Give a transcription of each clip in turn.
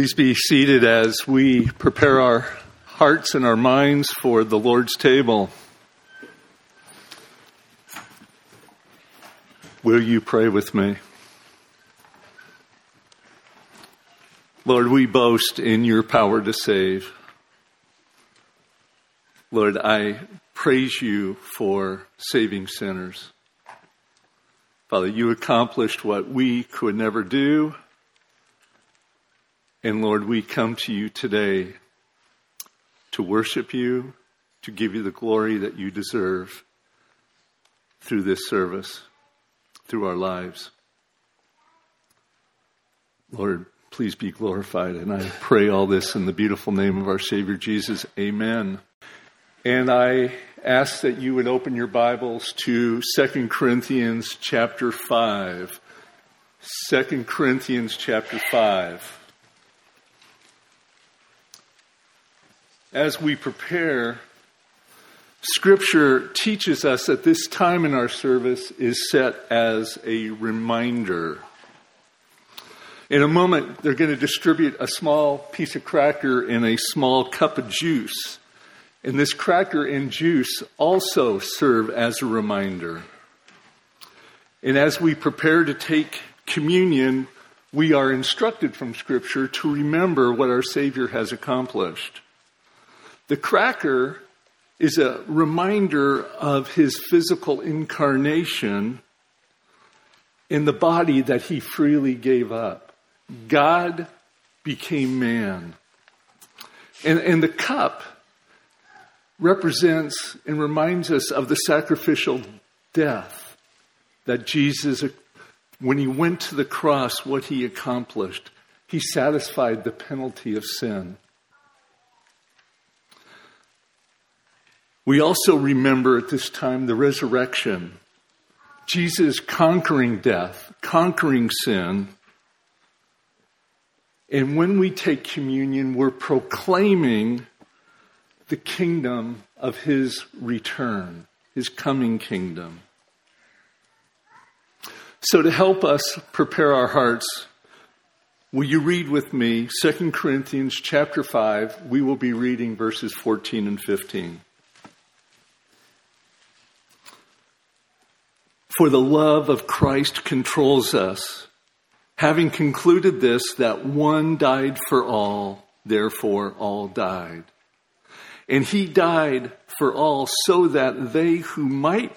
Please be seated as we prepare our hearts and our minds for the Lord's table. Will you pray with me? Lord, we boast in your power to save. Lord, I praise you for saving sinners. Father, you accomplished what we could never do and Lord, we come to you today to worship you, to give you the glory that you deserve through this service, through our lives. Lord, please be glorified. And I pray all this in the beautiful name of our Savior Jesus. Amen. And I ask that you would open your Bibles to 2 Corinthians chapter 5. 2 Corinthians chapter 5. As we prepare, Scripture teaches us that this time in our service is set as a reminder. In a moment, they're going to distribute a small piece of cracker and a small cup of juice. And this cracker and juice also serve as a reminder. And as we prepare to take communion, we are instructed from Scripture to remember what our Savior has accomplished. The cracker is a reminder of his physical incarnation in the body that he freely gave up. God became man. And, and the cup represents and reminds us of the sacrificial death that Jesus, when he went to the cross, what he accomplished. He satisfied the penalty of sin. We also remember at this time the resurrection. Jesus conquering death, conquering sin. And when we take communion, we're proclaiming the kingdom of his return, his coming kingdom. So to help us prepare our hearts, will you read with me 2 Corinthians chapter 5? We will be reading verses 14 and 15. For the love of Christ controls us. Having concluded this, that one died for all, therefore all died. And he died for all so that they who might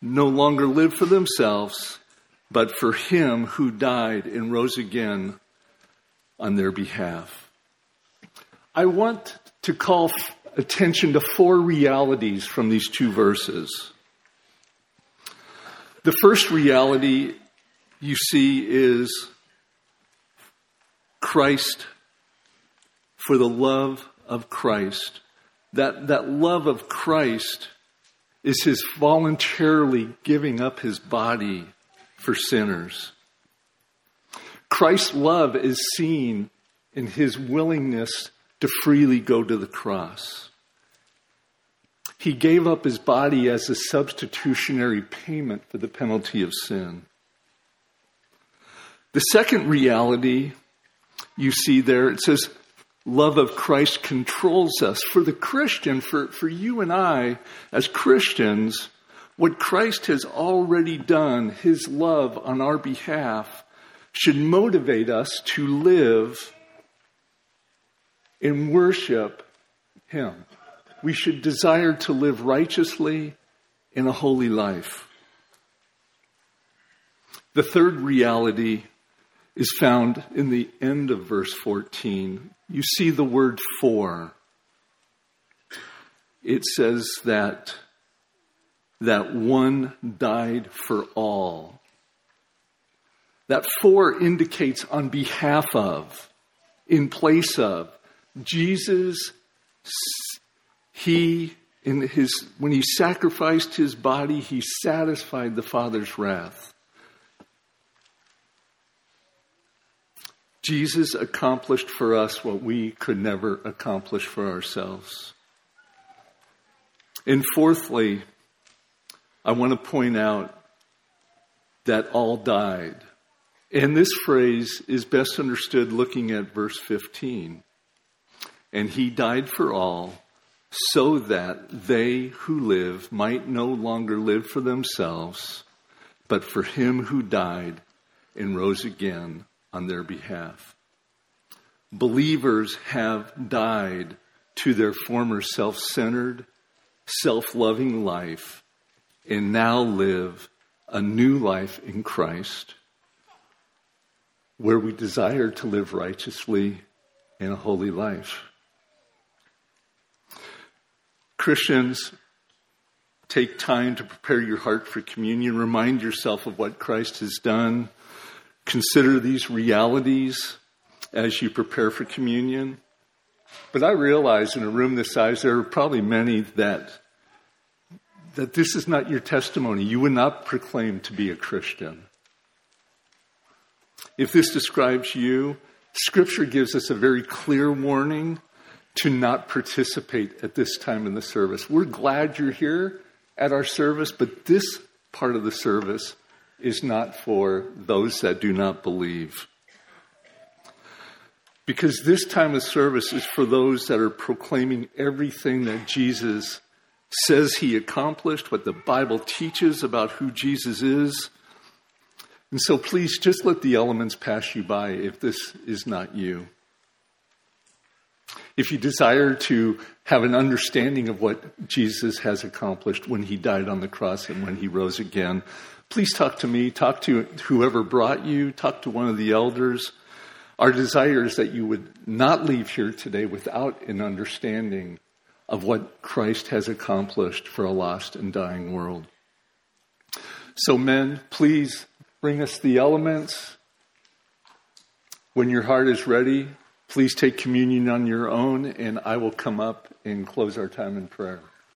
no longer live for themselves, but for him who died and rose again on their behalf. I want to call attention to four realities from these two verses. The first reality you see is Christ for the love of Christ. That, that love of Christ is his voluntarily giving up his body for sinners. Christ's love is seen in his willingness to freely go to the cross. He gave up his body as a substitutionary payment for the penalty of sin. The second reality you see there, it says, love of Christ controls us. For the Christian, for, for you and I as Christians, what Christ has already done, his love on our behalf, should motivate us to live and worship him we should desire to live righteously in a holy life. The third reality is found in the end of verse 14. You see the word for. It says that that one died for all. That for indicates on behalf of, in place of. Jesus he, in his, when he sacrificed his body, he satisfied the Father's wrath. Jesus accomplished for us what we could never accomplish for ourselves. And fourthly, I want to point out that all died. And this phrase is best understood looking at verse 15. And he died for all, so that they who live might no longer live for themselves, but for him who died and rose again on their behalf. Believers have died to their former self centered, self loving life and now live a new life in Christ where we desire to live righteously in a holy life. Christians, take time to prepare your heart for communion. Remind yourself of what Christ has done. Consider these realities as you prepare for communion. But I realize in a room this size, there are probably many that, that this is not your testimony. You would not proclaim to be a Christian. If this describes you, Scripture gives us a very clear warning to not participate at this time in the service. We're glad you're here at our service, but this part of the service is not for those that do not believe. Because this time of service is for those that are proclaiming everything that Jesus says he accomplished, what the Bible teaches about who Jesus is. And so please just let the elements pass you by if this is not you. If you desire to have an understanding of what Jesus has accomplished when he died on the cross and when he rose again, please talk to me, talk to whoever brought you, talk to one of the elders. Our desire is that you would not leave here today without an understanding of what Christ has accomplished for a lost and dying world. So, men, please bring us the elements. When your heart is ready, please take communion on your own, and I will come up and close our time in prayer.